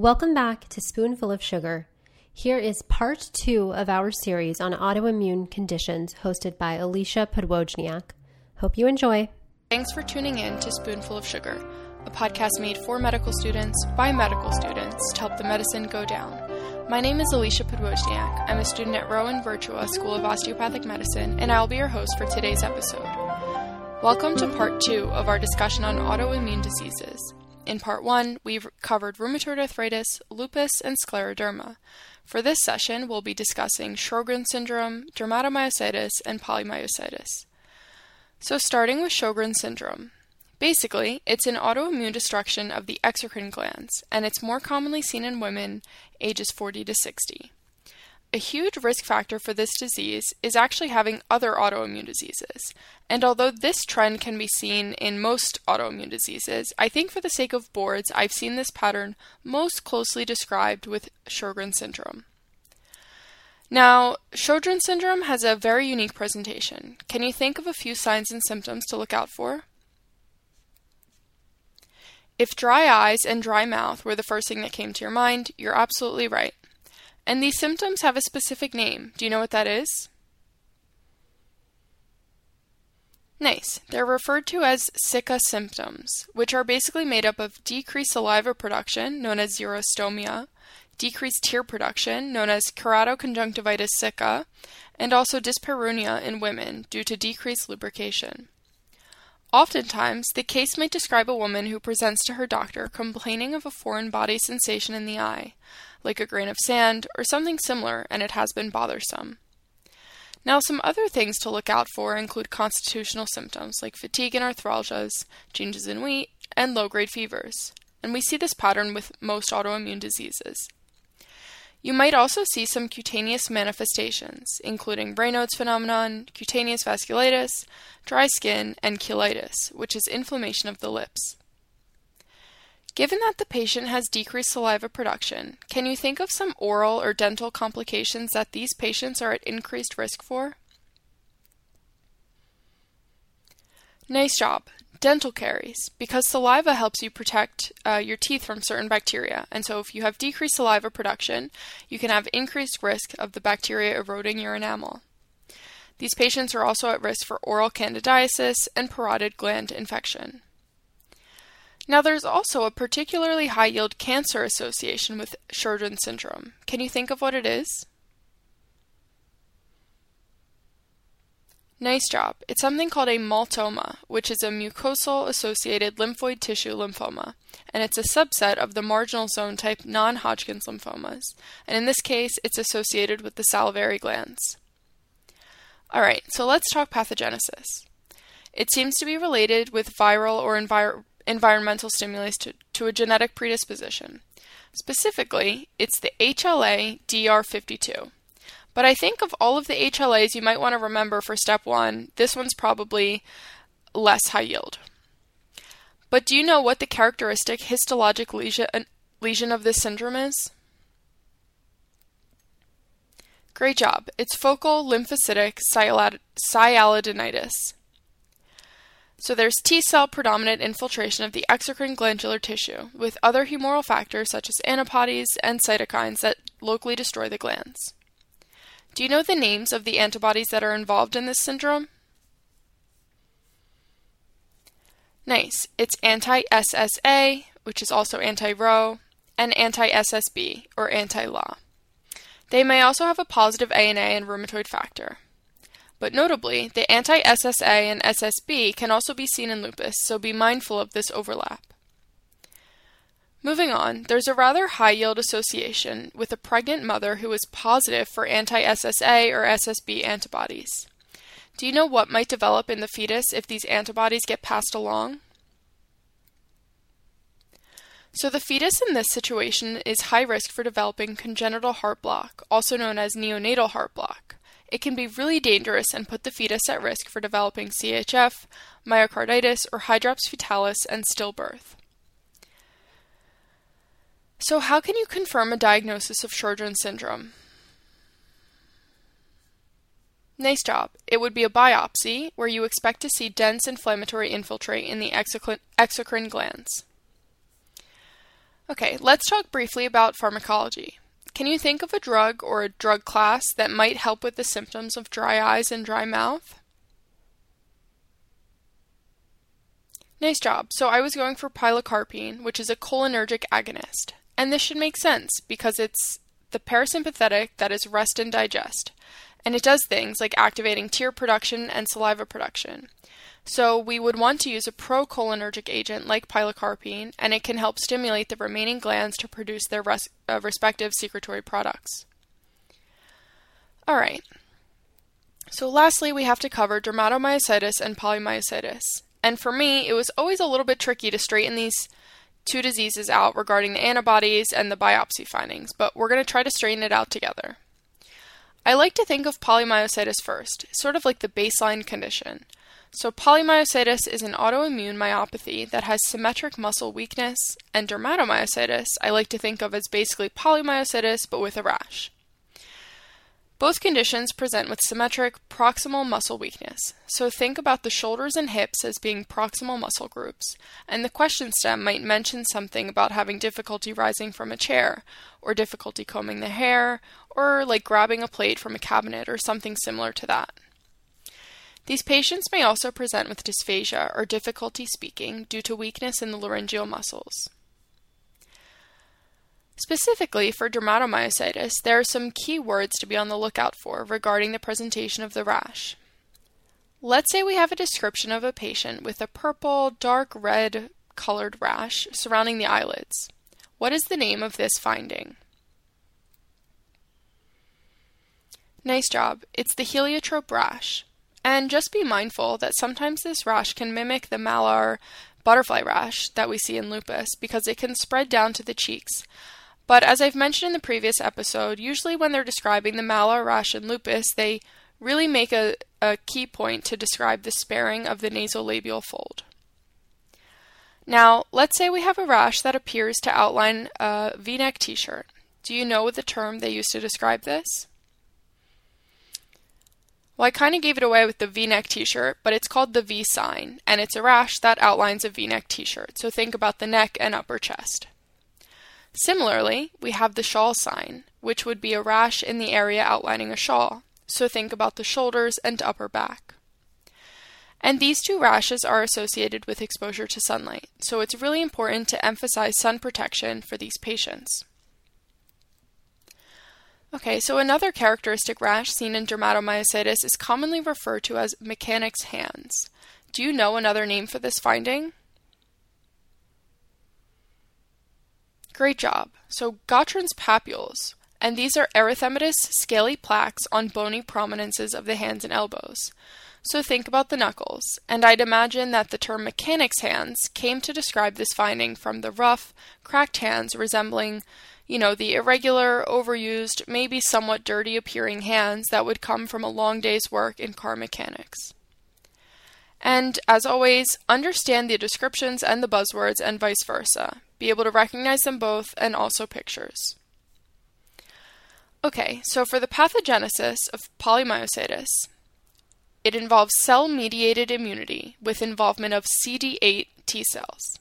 Welcome back to Spoonful of Sugar. Here is part two of our series on autoimmune conditions hosted by Alicia Podwojniak. Hope you enjoy. Thanks for tuning in to Spoonful of Sugar, a podcast made for medical students by medical students to help the medicine go down. My name is Alicia Podwojniak. I'm a student at Rowan Virtua School of Osteopathic Medicine, and I'll be your host for today's episode. Welcome to part two of our discussion on autoimmune diseases. In part one, we've covered rheumatoid arthritis, lupus, and scleroderma. For this session, we'll be discussing Sjogren's syndrome, dermatomyositis, and polymyositis. So, starting with Sjogren's syndrome. Basically, it's an autoimmune destruction of the exocrine glands, and it's more commonly seen in women ages 40 to 60. A huge risk factor for this disease is actually having other autoimmune diseases. And although this trend can be seen in most autoimmune diseases, I think for the sake of boards, I've seen this pattern most closely described with Sjogren's syndrome. Now, Sjogren's syndrome has a very unique presentation. Can you think of a few signs and symptoms to look out for? If dry eyes and dry mouth were the first thing that came to your mind, you're absolutely right. And these symptoms have a specific name. Do you know what that is? Nice. They're referred to as sicca symptoms, which are basically made up of decreased saliva production, known as xerostomia, decreased tear production, known as keratoconjunctivitis sicca, and also dyspareunia in women due to decreased lubrication. Oftentimes, the case might describe a woman who presents to her doctor complaining of a foreign body sensation in the eye, like a grain of sand, or something similar, and it has been bothersome. Now, some other things to look out for include constitutional symptoms like fatigue and arthralgias, changes in weight, and low grade fevers. And we see this pattern with most autoimmune diseases. You might also see some cutaneous manifestations, including Raynaud's phenomenon, cutaneous vasculitis, dry skin, and cheilitis, which is inflammation of the lips. Given that the patient has decreased saliva production, can you think of some oral or dental complications that these patients are at increased risk for? Nice job. Dental caries, because saliva helps you protect uh, your teeth from certain bacteria, and so if you have decreased saliva production, you can have increased risk of the bacteria eroding your enamel. These patients are also at risk for oral candidiasis and parotid gland infection. Now, there's also a particularly high yield cancer association with Sjogren's syndrome. Can you think of what it is? Nice job. It's something called a maltoma, which is a mucosal associated lymphoid tissue lymphoma, and it's a subset of the marginal zone type non Hodgkin's lymphomas, and in this case, it's associated with the salivary glands. Alright, so let's talk pathogenesis. It seems to be related with viral or envir- environmental stimulus to, to a genetic predisposition. Specifically, it's the HLA DR52. But I think of all of the HLAs you might want to remember for step one, this one's probably less high yield. But do you know what the characteristic histologic lesion, lesion of this syndrome is? Great job. It's focal lymphocytic sialadenitis. So there's T cell predominant infiltration of the exocrine glandular tissue, with other humoral factors such as antibodies and cytokines that locally destroy the glands. Do you know the names of the antibodies that are involved in this syndrome? Nice. It's anti SSA, which is also anti Ro, and anti SSB, or anti LA. They may also have a positive ANA and rheumatoid factor. But notably, the anti SSA and SSB can also be seen in lupus, so be mindful of this overlap. Moving on, there's a rather high yield association with a pregnant mother who is positive for anti SSA or SSB antibodies. Do you know what might develop in the fetus if these antibodies get passed along? So, the fetus in this situation is high risk for developing congenital heart block, also known as neonatal heart block. It can be really dangerous and put the fetus at risk for developing CHF, myocarditis, or hydrops fetalis and stillbirth. So, how can you confirm a diagnosis of Sjogren's syndrome? Nice job. It would be a biopsy where you expect to see dense inflammatory infiltrate in the exocrine glands. Okay, let's talk briefly about pharmacology. Can you think of a drug or a drug class that might help with the symptoms of dry eyes and dry mouth? Nice job. So I was going for pilocarpine, which is a cholinergic agonist. And this should make sense because it's the parasympathetic that is rest and digest. And it does things like activating tear production and saliva production. So we would want to use a procholinergic agent like pilocarpine, and it can help stimulate the remaining glands to produce their res- uh, respective secretory products. All right. So lastly, we have to cover dermatomyositis and polymyositis. And for me, it was always a little bit tricky to straighten these two diseases out regarding the antibodies and the biopsy findings, but we're going to try to straighten it out together. I like to think of polymyositis first, sort of like the baseline condition. So, polymyositis is an autoimmune myopathy that has symmetric muscle weakness, and dermatomyositis I like to think of as basically polymyositis but with a rash. Both conditions present with symmetric proximal muscle weakness, so think about the shoulders and hips as being proximal muscle groups, and the question stem might mention something about having difficulty rising from a chair, or difficulty combing the hair, or like grabbing a plate from a cabinet or something similar to that. These patients may also present with dysphagia or difficulty speaking due to weakness in the laryngeal muscles. Specifically for dermatomyositis, there are some key words to be on the lookout for regarding the presentation of the rash. Let's say we have a description of a patient with a purple, dark red colored rash surrounding the eyelids. What is the name of this finding? Nice job. It's the heliotrope rash. And just be mindful that sometimes this rash can mimic the malar butterfly rash that we see in lupus because it can spread down to the cheeks, but as I've mentioned in the previous episode, usually when they're describing the malar rash and lupus, they really make a, a key point to describe the sparing of the nasolabial fold. Now, let's say we have a rash that appears to outline a v neck t shirt. Do you know the term they used to describe this? Well, I kind of gave it away with the v neck t shirt, but it's called the V sign, and it's a rash that outlines a v neck t shirt. So think about the neck and upper chest. Similarly, we have the shawl sign, which would be a rash in the area outlining a shawl, so think about the shoulders and upper back. And these two rashes are associated with exposure to sunlight, so it's really important to emphasize sun protection for these patients. Okay, so another characteristic rash seen in dermatomyositis is commonly referred to as mechanic's hands. Do you know another name for this finding? Great job. So, Gottron's papules, and these are erythematous scaly plaques on bony prominences of the hands and elbows. So think about the knuckles, and I'd imagine that the term mechanic's hands came to describe this finding from the rough, cracked hands resembling, you know, the irregular, overused, maybe somewhat dirty appearing hands that would come from a long day's work in car mechanics. And as always, understand the descriptions and the buzzwords and vice versa, be able to recognize them both, and also pictures. Okay, so for the pathogenesis of polymyositis, it involves cell mediated immunity with involvement of CD8 T cells.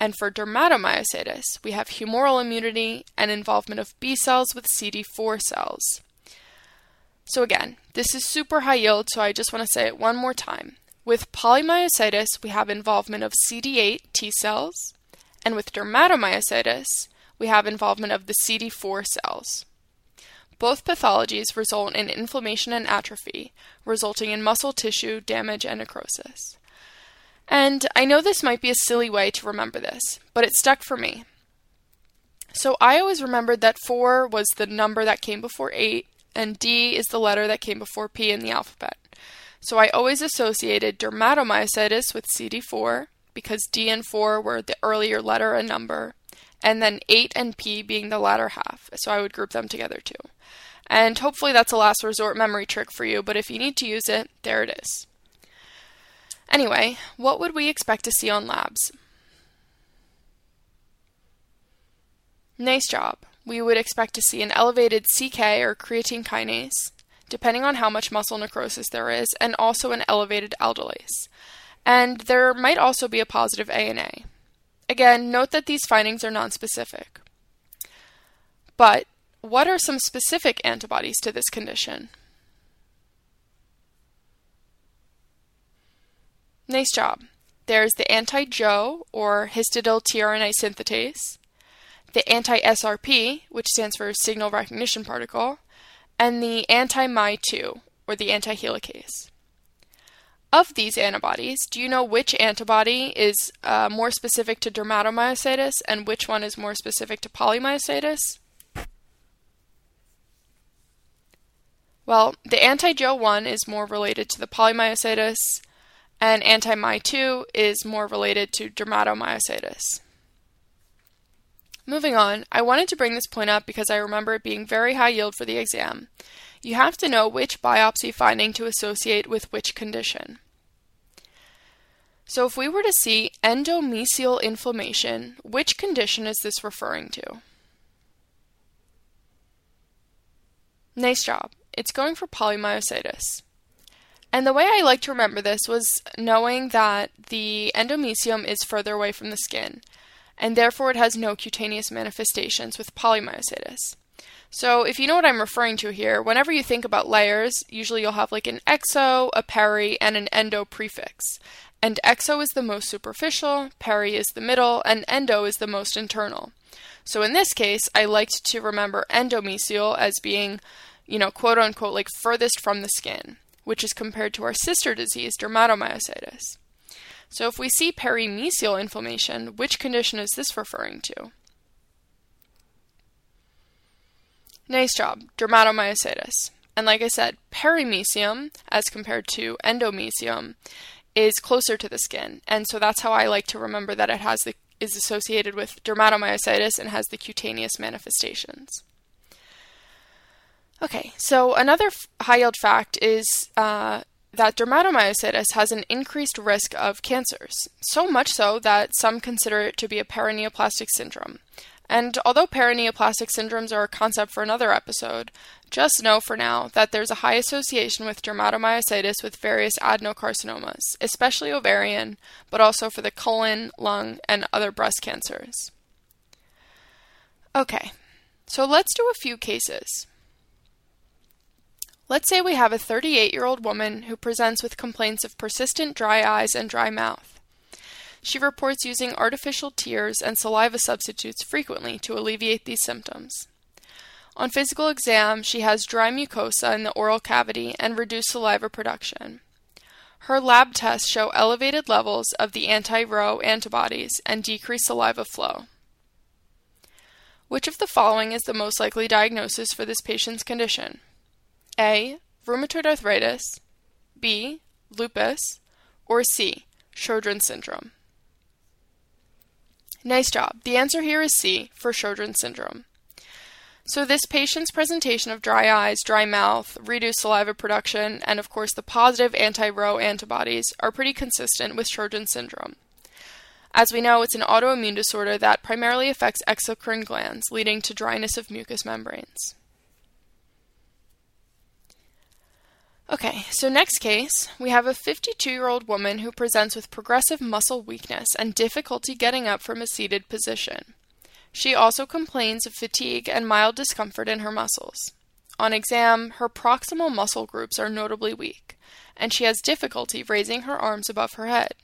And for dermatomyositis, we have humoral immunity and involvement of B cells with CD4 cells. So, again, this is super high yield, so I just want to say it one more time. With polymyositis, we have involvement of CD8 T cells, and with dermatomyositis, we have involvement of the CD4 cells. Both pathologies result in inflammation and atrophy, resulting in muscle tissue damage and necrosis. And I know this might be a silly way to remember this, but it stuck for me. So I always remembered that 4 was the number that came before 8, and D is the letter that came before P in the alphabet. So I always associated dermatomyositis with CD4, because D and 4 were the earlier letter and number, and then 8 and P being the latter half, so I would group them together too. And hopefully that's a last resort memory trick for you, but if you need to use it, there it is. Anyway, what would we expect to see on labs? Nice job. We would expect to see an elevated CK or creatine kinase, depending on how much muscle necrosis there is, and also an elevated aldolase and there might also be a positive ANA. Again, note that these findings are nonspecific. But what are some specific antibodies to this condition? Nice job. There's the anti-Jo or histidyl-tRNA synthetase, the anti-SRP, which stands for signal recognition particle, and the anti-MI2 or the anti-helicase. Of these antibodies, do you know which antibody is uh, more specific to dermatomyositis and which one is more specific to polymyositis? Well, the anti-Jo one is more related to the polymyositis, and anti-MI2 is more related to dermatomyositis. Moving on, I wanted to bring this point up because I remember it being very high yield for the exam. You have to know which biopsy finding to associate with which condition. So if we were to see endomysial inflammation, which condition is this referring to? Nice job. It's going for polymyositis. And the way I like to remember this was knowing that the endomysium is further away from the skin, and therefore it has no cutaneous manifestations with polymyositis. So, if you know what I'm referring to here, whenever you think about layers, usually you'll have like an exo, a peri, and an endo prefix. And exo is the most superficial, peri is the middle, and endo is the most internal. So, in this case, I liked to remember endomysial as being, you know, quote unquote, like furthest from the skin, which is compared to our sister disease, dermatomyositis. So, if we see perimysial inflammation, which condition is this referring to? Nice job, dermatomyositis. And like I said, perimysium, as compared to endomysium, is closer to the skin. And so that's how I like to remember that it has the is associated with dermatomyositis and has the cutaneous manifestations. Okay, so another f- high yield fact is uh, that dermatomyositis has an increased risk of cancers, so much so that some consider it to be a paraneoplastic syndrome. And although paraneoplastic syndromes are a concept for another episode, just know for now that there's a high association with dermatomyositis with various adenocarcinomas, especially ovarian, but also for the colon, lung, and other breast cancers. Okay, so let's do a few cases. Let's say we have a 38 year old woman who presents with complaints of persistent dry eyes and dry mouth. She reports using artificial tears and saliva substitutes frequently to alleviate these symptoms. On physical exam, she has dry mucosa in the oral cavity and reduced saliva production. Her lab tests show elevated levels of the anti Ro antibodies and decreased saliva flow. Which of the following is the most likely diagnosis for this patient's condition? A. Rheumatoid arthritis, B. Lupus, or C. Sjogren's syndrome. Nice job. The answer here is C for Sjogren's syndrome. So, this patient's presentation of dry eyes, dry mouth, reduced saliva production, and of course the positive anti Ro antibodies are pretty consistent with Sjogren's syndrome. As we know, it's an autoimmune disorder that primarily affects exocrine glands, leading to dryness of mucous membranes. Okay, so next case, we have a 52 year old woman who presents with progressive muscle weakness and difficulty getting up from a seated position. She also complains of fatigue and mild discomfort in her muscles. On exam, her proximal muscle groups are notably weak, and she has difficulty raising her arms above her head.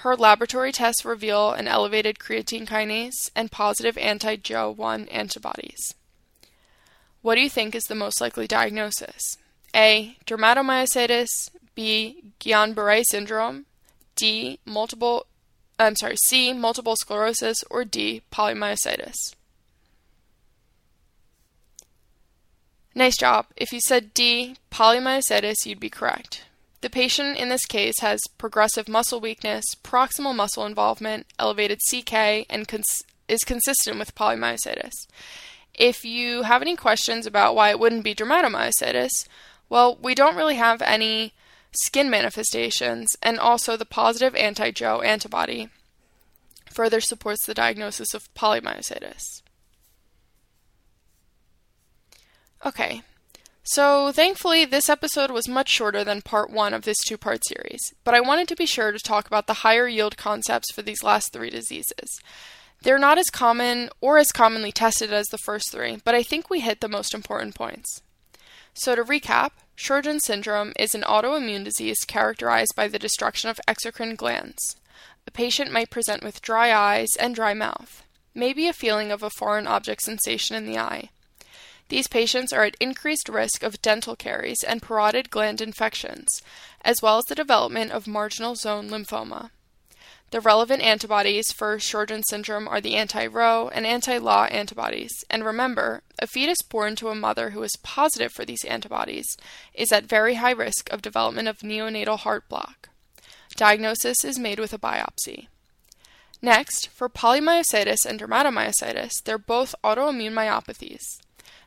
Her laboratory tests reveal an elevated creatine kinase and positive anti Jo 1 antibodies. What do you think is the most likely diagnosis? A. Dermatomyositis. B. Guillain-Barré syndrome. D. Multiple. I'm sorry. C. Multiple sclerosis. Or D. Polymyositis. Nice job. If you said D. Polymyositis, you'd be correct. The patient in this case has progressive muscle weakness, proximal muscle involvement, elevated CK, and cons- is consistent with polymyositis. If you have any questions about why it wouldn't be dermatomyositis, well, we don't really have any skin manifestations, and also the positive anti Jo antibody further supports the diagnosis of polymyositis. Okay, So, thankfully, this episode was much shorter than part one of this two part series, but I wanted to be sure to talk about the higher yield concepts for these last three diseases. They're not as common or as commonly tested as the first three, but I think we hit the most important points. So, to recap, Sjogren's syndrome is an autoimmune disease characterized by the destruction of exocrine glands. A patient might present with dry eyes and dry mouth, maybe a feeling of a foreign object sensation in the eye. These patients are at increased risk of dental caries and parotid gland infections, as well as the development of marginal zone lymphoma. The relevant antibodies for Sjogren's syndrome are the anti-Ro and anti-La antibodies. And remember, a fetus born to a mother who is positive for these antibodies is at very high risk of development of neonatal heart block. Diagnosis is made with a biopsy. Next, for polymyositis and dermatomyositis, they're both autoimmune myopathies.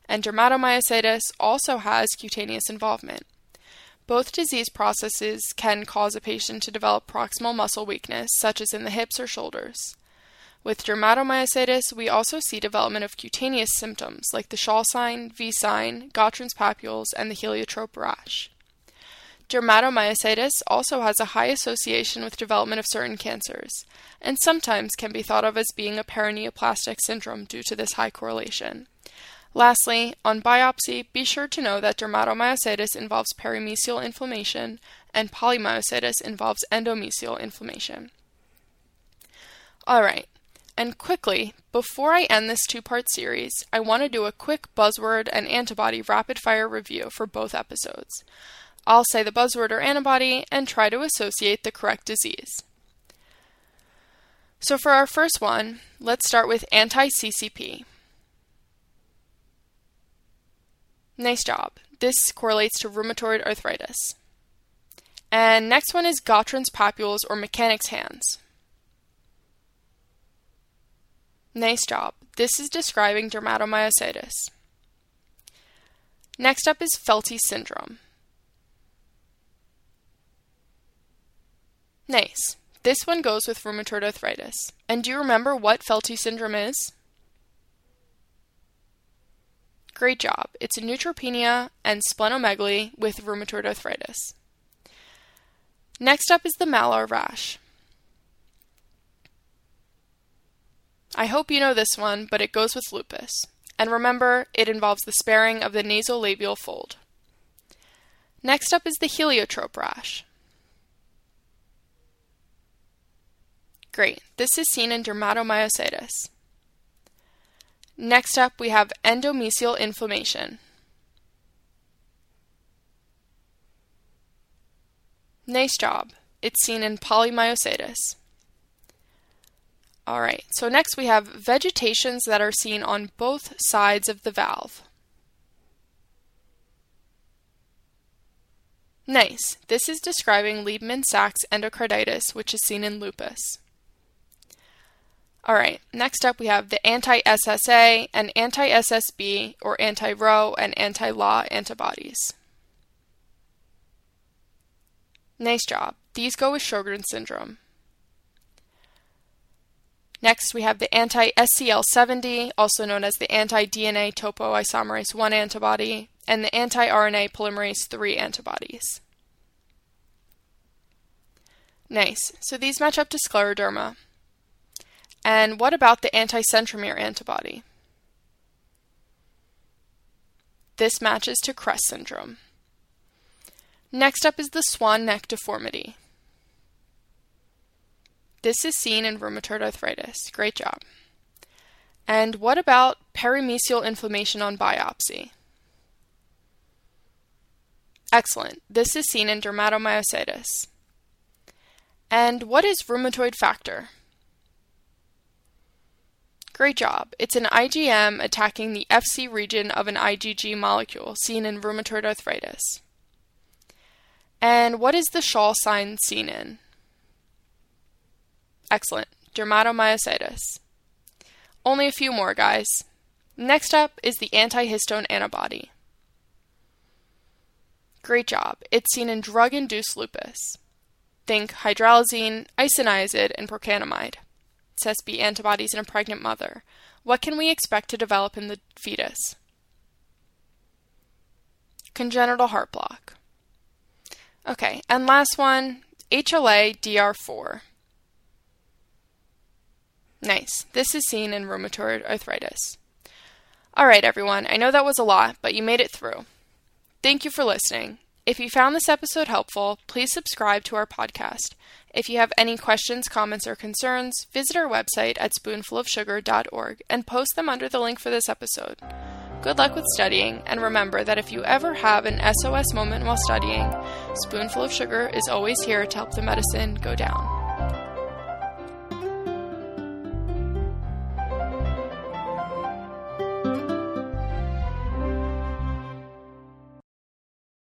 And dermatomyositis also has cutaneous involvement. Both disease processes can cause a patient to develop proximal muscle weakness, such as in the hips or shoulders. With dermatomyositis, we also see development of cutaneous symptoms like the shawl sign, V sign, Gottron's papules, and the heliotrope rash. Dermatomyositis also has a high association with development of certain cancers, and sometimes can be thought of as being a paraneoplastic syndrome due to this high correlation. Lastly, on biopsy, be sure to know that dermatomyositis involves perimysial inflammation and polymyositis involves endomysial inflammation. Alright, and quickly, before I end this two part series, I want to do a quick buzzword and antibody rapid fire review for both episodes. I'll say the buzzword or antibody and try to associate the correct disease. So, for our first one, let's start with anti CCP. Nice job. This correlates to rheumatoid arthritis. And next one is Gottron's papules or mechanic's hands. Nice job. This is describing dermatomyositis. Next up is Felty syndrome. Nice. This one goes with rheumatoid arthritis. And do you remember what Felty syndrome is? Great job. It's a neutropenia and splenomegaly with rheumatoid arthritis. Next up is the malar rash. I hope you know this one, but it goes with lupus. And remember, it involves the sparing of the nasolabial fold. Next up is the heliotrope rash. Great. This is seen in dermatomyositis. Next up, we have endomysial inflammation. Nice job. It's seen in polymyositis. Alright, so next we have vegetations that are seen on both sides of the valve. Nice. This is describing Libman-Sacks endocarditis, which is seen in lupus. All right, next up we have the anti SSA and anti SSB or anti Ro and anti La antibodies. Nice job. These go with Sjogren's syndrome. Next, we have the anti SCL70, also known as the anti DNA topoisomerase 1 antibody, and the anti RNA polymerase 3 antibodies. Nice. So these match up to scleroderma. And what about the anti-centromere antibody? This matches to CREST syndrome. Next up is the swan neck deformity. This is seen in rheumatoid arthritis. Great job. And what about perimysial inflammation on biopsy? Excellent. This is seen in dermatomyositis. And what is rheumatoid factor? Great job. It's an IgM attacking the Fc region of an IgG molecule seen in rheumatoid arthritis. And what is the shawl sign seen in? Excellent. Dermatomyositis. Only a few more, guys. Next up is the antihistone antibody. Great job. It's seen in drug induced lupus. Think hydralazine, isoniazid, and procainamide. SSB antibodies in a pregnant mother, what can we expect to develop in the fetus? congenital heart block. Okay, and last one, HLA DR4. Nice. This is seen in rheumatoid arthritis. All right, everyone. I know that was a lot, but you made it through. Thank you for listening. If you found this episode helpful, please subscribe to our podcast. If you have any questions, comments, or concerns, visit our website at spoonfulofsugar.org and post them under the link for this episode. Good luck with studying, and remember that if you ever have an SOS moment while studying, Spoonful of Sugar is always here to help the medicine go down.